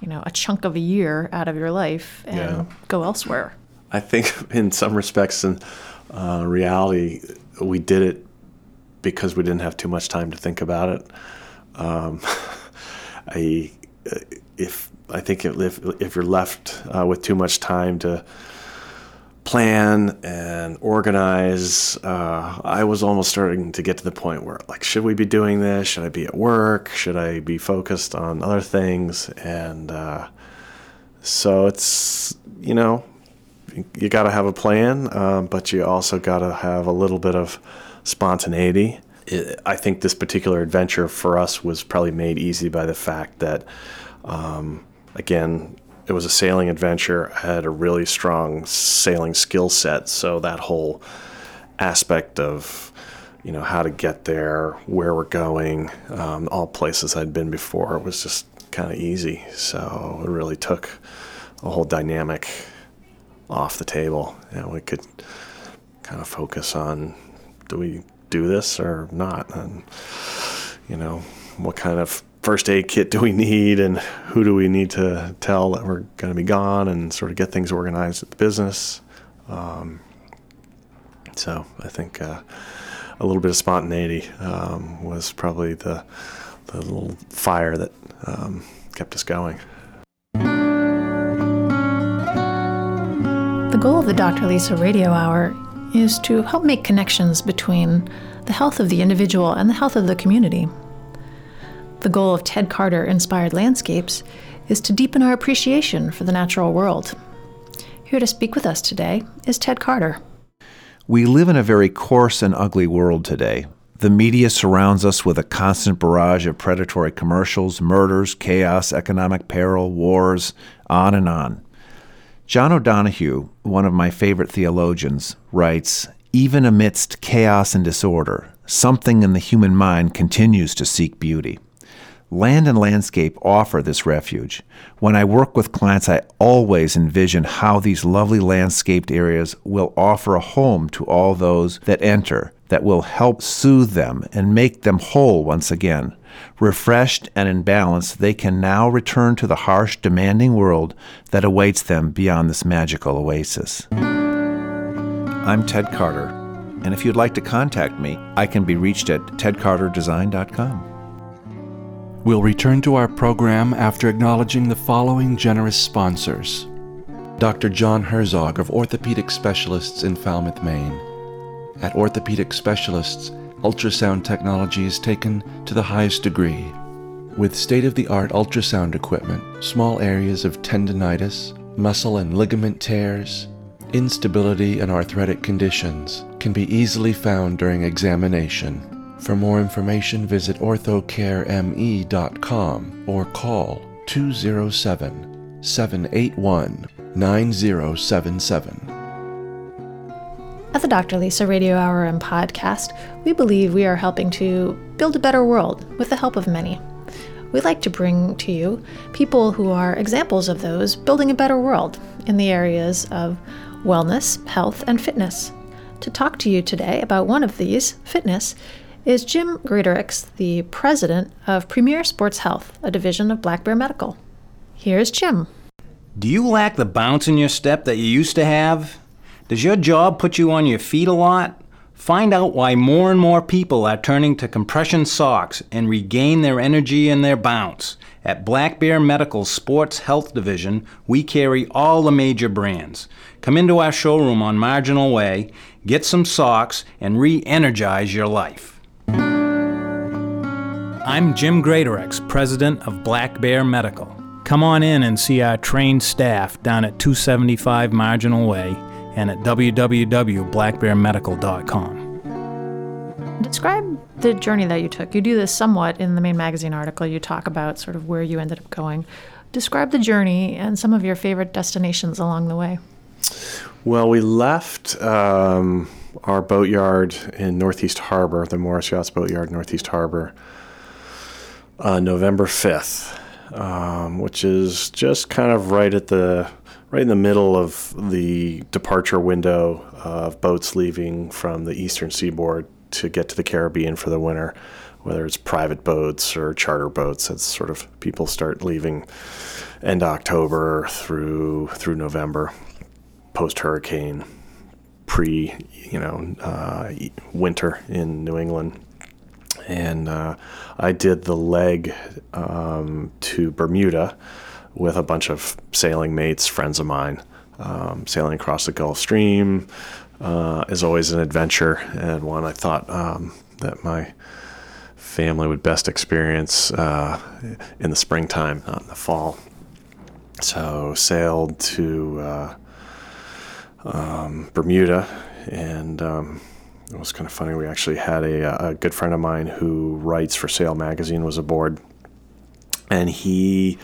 you know, a chunk of a year out of your life and yeah. go elsewhere. I think in some respects in uh, reality, we did it because we didn't have too much time to think about it. Um, I, if I think if if you're left uh, with too much time to plan and organize, uh, I was almost starting to get to the point where like, should we be doing this? Should I be at work? Should I be focused on other things? And uh, so it's you know you got to have a plan, um, but you also got to have a little bit of spontaneity. It, I think this particular adventure for us was probably made easy by the fact that, um, again, it was a sailing adventure. I had a really strong sailing skill set, so that whole aspect of you know how to get there, where we're going, um, all places I'd been before was just kind of easy. So it really took a whole dynamic off the table. Know, we could kind of focus on do we do this or not, and you know what kind of first aid kit do we need and who do we need to tell that we're going to be gone and sort of get things organized at the business. Um, so I think uh, a little bit of spontaneity um, was probably the, the little fire that um, kept us going. Goal of the Dr. Lisa Radio Hour is to help make connections between the health of the individual and the health of the community. The goal of Ted Carter Inspired Landscapes is to deepen our appreciation for the natural world. Here to speak with us today is Ted Carter. We live in a very coarse and ugly world today. The media surrounds us with a constant barrage of predatory commercials, murders, chaos, economic peril, wars, on and on. John O'Donohue, one of my favorite theologians, writes Even amidst chaos and disorder, something in the human mind continues to seek beauty. Land and landscape offer this refuge. When I work with clients, I always envision how these lovely landscaped areas will offer a home to all those that enter, that will help soothe them and make them whole once again. Refreshed and in balance, they can now return to the harsh, demanding world that awaits them beyond this magical oasis. I'm Ted Carter, and if you'd like to contact me, I can be reached at tedcarterdesign.com. We'll return to our program after acknowledging the following generous sponsors Dr. John Herzog of Orthopedic Specialists in Falmouth, Maine. At Orthopedic Specialists, ultrasound technology is taken to the highest degree. With state of the art ultrasound equipment, small areas of tendonitis, muscle and ligament tears, instability, and arthritic conditions can be easily found during examination. For more information, visit orthocareme.com or call 207 781 9077. At the Dr. Lisa Radio Hour and podcast, we believe we are helping to build a better world with the help of many. We like to bring to you people who are examples of those building a better world in the areas of wellness, health, and fitness. To talk to you today about one of these, fitness, is Jim Greatorex, the president of Premier Sports Health, a division of Black Bear Medical. Here's Jim. Do you lack the bounce in your step that you used to have? Does your job put you on your feet a lot? Find out why more and more people are turning to compression socks and regain their energy and their bounce. At Black Bear Medical Sports Health Division, we carry all the major brands. Come into our showroom on Marginal Way, get some socks, and re energize your life. I'm Jim Greatorex, president of Black Bear Medical. Come on in and see our trained staff down at 275 Marginal Way and at www.blackbearmedical.com. Describe the journey that you took. You do this somewhat in the Maine Magazine article. You talk about sort of where you ended up going. Describe the journey and some of your favorite destinations along the way. Well, we left um, our boatyard in Northeast Harbor, the Morris Yachts Boatyard, Northeast Harbor, uh, November 5th, um, which is just kind of right at the right in the middle of the departure window of boats leaving from the eastern seaboard to get to the Caribbean for the winter, whether it's private boats or charter boats. That's sort of people start leaving end October through through November, post hurricane, pre you know uh, winter in New England and uh, I did the leg um, to Bermuda with a bunch of sailing mates, friends of mine, um, sailing across the Gulf Stream. Uh, is always an adventure and one I thought um, that my family would best experience uh, in the springtime, not in the fall. So sailed to uh, um, Bermuda, and um, it was kind of funny. We actually had a, a good friend of mine who writes for Sail Magazine was aboard, and he.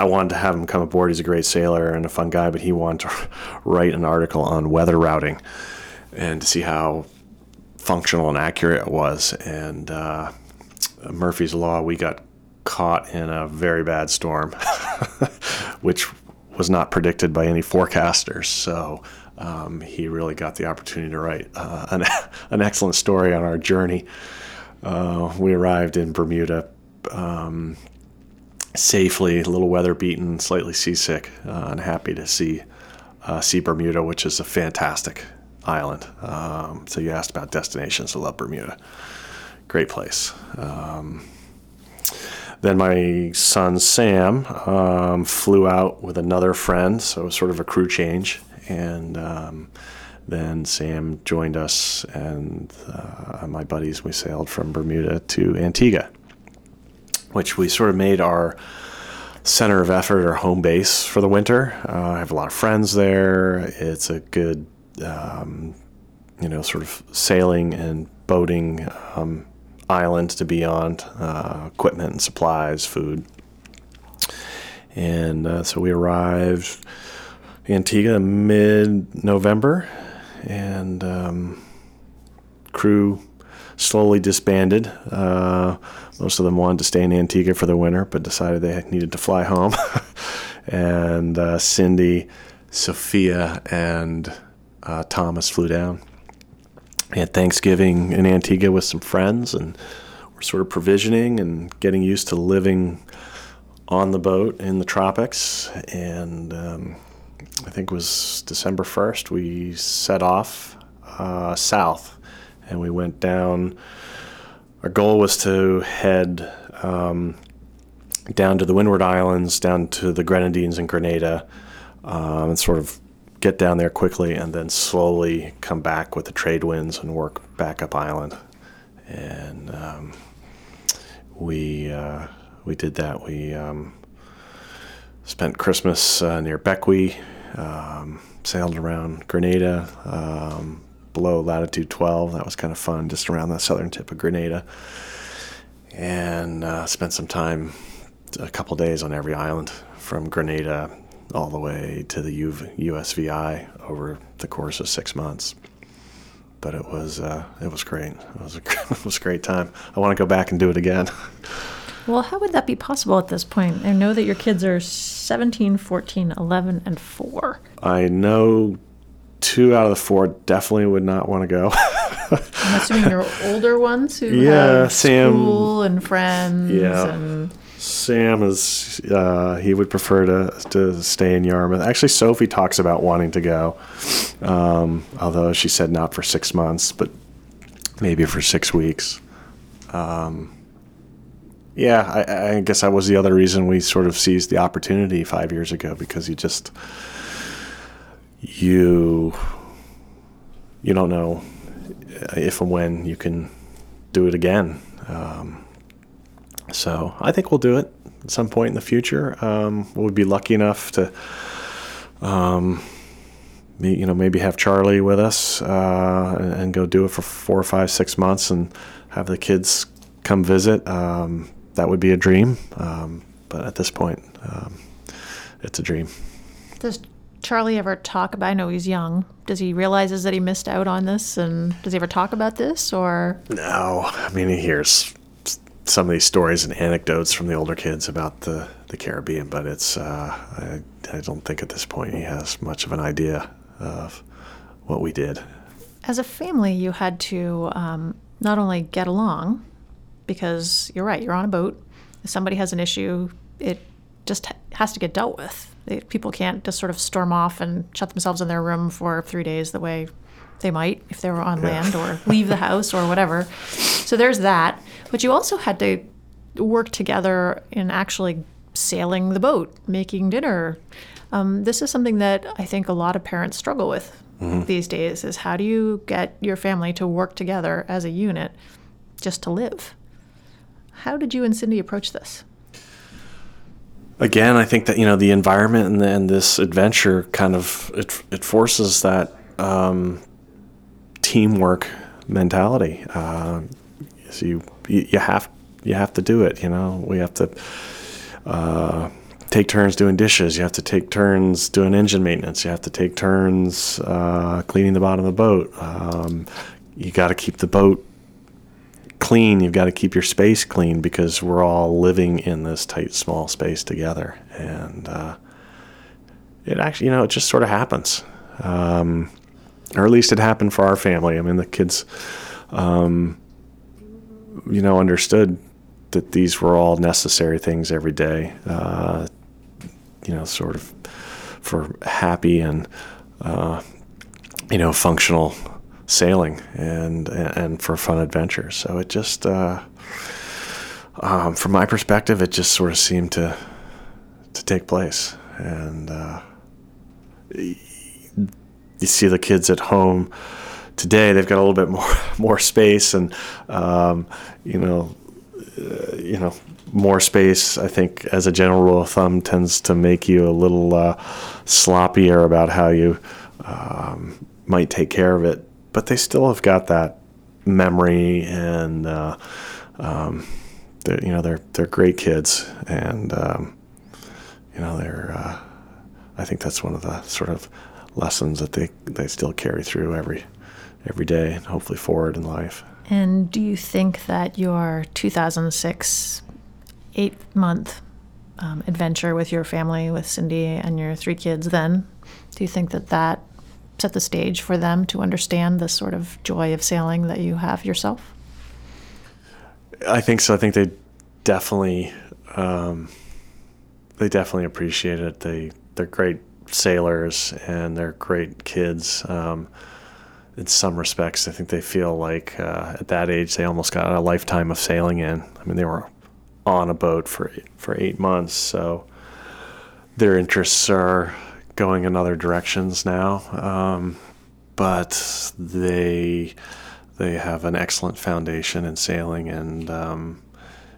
I wanted to have him come aboard. He's a great sailor and a fun guy, but he wanted to write an article on weather routing and to see how functional and accurate it was. And uh, Murphy's Law, we got caught in a very bad storm, which was not predicted by any forecasters. So um, he really got the opportunity to write uh, an, an excellent story on our journey. Uh, we arrived in Bermuda um, safely, a little weather beaten, slightly seasick, uh, and happy to see uh, see Bermuda, which is a fantastic island. Um, so you asked about destinations. I love Bermuda. Great place. Um, then my son Sam um, flew out with another friend, so it was sort of a crew change. And um, then Sam joined us and uh, my buddies. We sailed from Bermuda to Antigua, which we sort of made our center of effort or home base for the winter. Uh, I have a lot of friends there. It's a good, um, you know, sort of sailing and boating um, island to be on, uh, equipment and supplies, food. And uh, so we arrived Antigua mid November, and um, crew slowly disbanded. Uh, most of them wanted to stay in Antigua for the winter, but decided they needed to fly home. and uh, Cindy, Sophia, and uh, Thomas flew down. We had Thanksgiving in Antigua with some friends, and we're sort of provisioning and getting used to living on the boat in the tropics. And um, I think it was December 1st, we set off uh, south and we went down. Our goal was to head um, down to the Windward Islands, down to the Grenadines and Grenada, um, and sort of get down there quickly and then slowly come back with the trade winds and work back up island. And um, we uh, we did that. We um, spent Christmas uh, near Bequia, um, sailed around Grenada, um, below latitude 12. That was kind of fun, just around the southern tip of Grenada. And uh, spent some time, a couple days on every island from Grenada all the way to the U- USVI over the course of six months. But it was uh, it was great. It was a it was a great time. I want to go back and do it again. Well, how would that be possible at this point? I know that your kids are 17, 14, 11, and 4. I know two out of the four definitely would not want to go. I'm assuming you're older ones who Yeah, have Sam- school and friends Yeah. and Sam is uh, he would prefer to to stay in Yarmouth. Actually, Sophie talks about wanting to go, um, although she said not for six months, but maybe for six weeks. Um, yeah, I, I guess that was the other reason we sort of seized the opportunity five years ago because you just you you don't know if and when you can do it again. Um, so I think we'll do it at some point in the future. Um, we'll be lucky enough to, um, you know, maybe have Charlie with us uh, and, and go do it for four or five, six months, and have the kids come visit. Um, that would be a dream, um, but at this point, um, it's a dream. Does Charlie ever talk about? I know he's young. Does he realizes that he missed out on this, and does he ever talk about this? Or No, I mean he hears some of these stories and anecdotes from the older kids about the, the Caribbean, but it's uh, I, I don't think at this point he has much of an idea of what we did. as a family, you had to um, not only get along, because you're right, you're on a boat. If somebody has an issue, it just has to get dealt with. They, people can't just sort of storm off and shut themselves in their room for three days the way they might if they were on land or leave the house or whatever. So there's that. But you also had to work together in actually sailing the boat, making dinner. Um, this is something that I think a lot of parents struggle with these days is how do you get your family to work together as a unit just to live? How did you and Cindy approach this? Again, I think that you know the environment and, this adventure kind of it, it forces that um, teamwork mentality. Uh, so you you have you have to do it. You know, we have to uh, take turns doing dishes. You have to take turns doing engine maintenance. You have to take turns uh, cleaning the bottom of the boat. Um, you got to keep the boat clean. You've got to keep your space clean because we're all living in this tight, small space together. And uh, it actually, you know, it just sort of happens. Um, or at least it happened for our family. I mean, the kids, um, you know, understood that these were all necessary things every day. Uh, you know, sort of for happy and uh, you know functional sailing and and for fun adventures. So it just, uh, um, from my perspective, it just sort of seemed to to take place, and uh, you see the kids at home today. They've got a little bit more more space, and um, you know, uh, you know, more space. I think, as a general rule of thumb, tends to make you a little uh, sloppier about how you um, might take care of it but they still have got that memory and uh, um, you know they're they're great kids and um, you know they're uh, I think that's one of the sort of lessons that they they still carry through every every day and hopefully forward in life. And do you think that your 2006 eight month um, adventure with your family, with Cindy and your three kids, then do you think that that set the stage for them to understand the sort of joy of sailing that you have yourself? I think so. I think they definitely um, they definitely appreciate it. They they're great sailors and they're great kids. Um, in some respects, I think they feel like uh, at that age they almost got a lifetime of sailing in. I mean, they were on a boat for for eight months, so their interests are going in other directions now. Um, but they they have an excellent foundation in sailing, and um,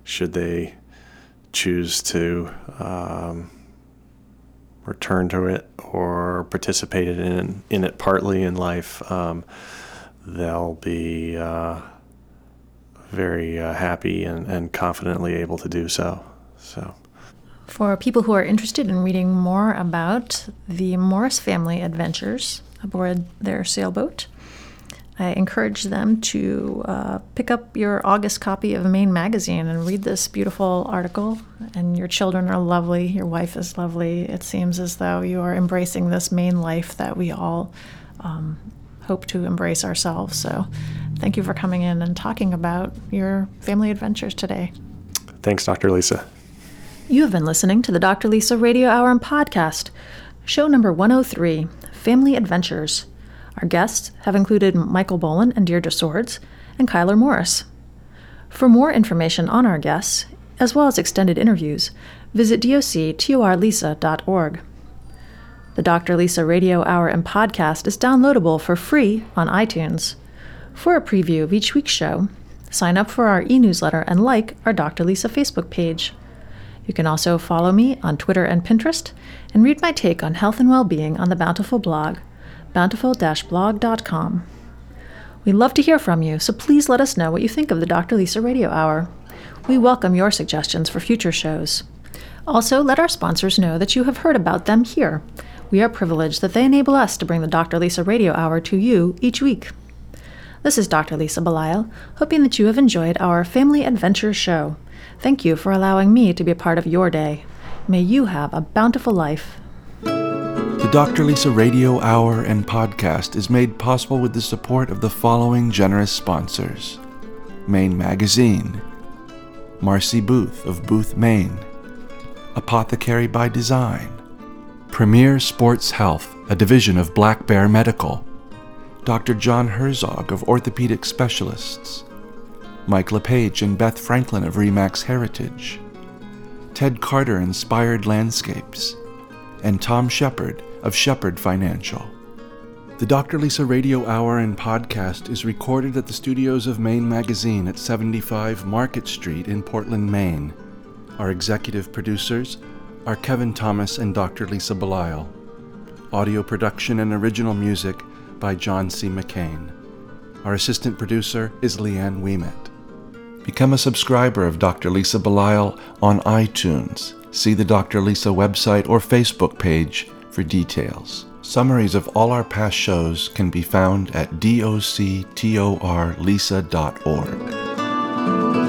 should they choose to um, return to it or participate in in it partly in life, um, they'll be uh, very uh, happy and, and confidently able to do so. So. For people who are interested in reading more about the Morris family adventures aboard their sailboat, I encourage them to uh, pick up your August copy of Maine Magazine and read this beautiful article. And your children are lovely, your wife is lovely. It seems as though you are embracing this Maine life that we all um, hope to embrace ourselves. So, thank you for coming in and talking about your family adventures today. Thanks, Dr. Lisa. You have been listening to the Dr. Lisa Radio Hour and Podcast, show number 103 Family Adventures. Our guests have included Michael Boland and Deirdre Swords, and Cuyler Morris. For more information on our guests, as well as extended interviews, visit doctorlisa.org. The Dr. Lisa Radio Hour and Podcast is downloadable for free on iTunes. For a preview of each week's show, sign up for our e newsletter and like our Dr. Lisa Facebook page. You can also follow me on Twitter and Pinterest and read my take on health and well being on the Bountiful blog, bountiful blog.com. We love to hear from you, so please let us know what you think of the Dr. Lisa Radio Hour. We welcome your suggestions for future shows. Also, let our sponsors know that you have heard about them here. We are privileged that they enable us to bring the Dr. Lisa Radio Hour to you each week. This is Dr. Lisa Belisle, hoping that you have enjoyed our Family Adventure show. Thank you for allowing me to be a part of your day. May you have a bountiful life. The Dr. Lisa Radio Hour and Podcast is made possible with the support of the following generous sponsors Maine Magazine, Marcy Booth of Booth, Maine, Apothecary by Design, Premier Sports Health, a division of Black Bear Medical, Dr. John Herzog of Orthopedic Specialists, Mike LePage and Beth Franklin of Remax Heritage, Ted Carter Inspired Landscapes, and Tom Shepard of Shepard Financial. The Dr. Lisa Radio Hour and Podcast is recorded at the studios of Maine Magazine at 75 Market Street in Portland, Maine. Our executive producers are Kevin Thomas and Dr. Lisa Belisle. Audio production and original music by John C. McCain. Our assistant producer is Leanne Weimet. Become a subscriber of Dr. Lisa Belisle on iTunes. See the Dr. Lisa website or Facebook page for details. Summaries of all our past shows can be found at doctorlisa.org.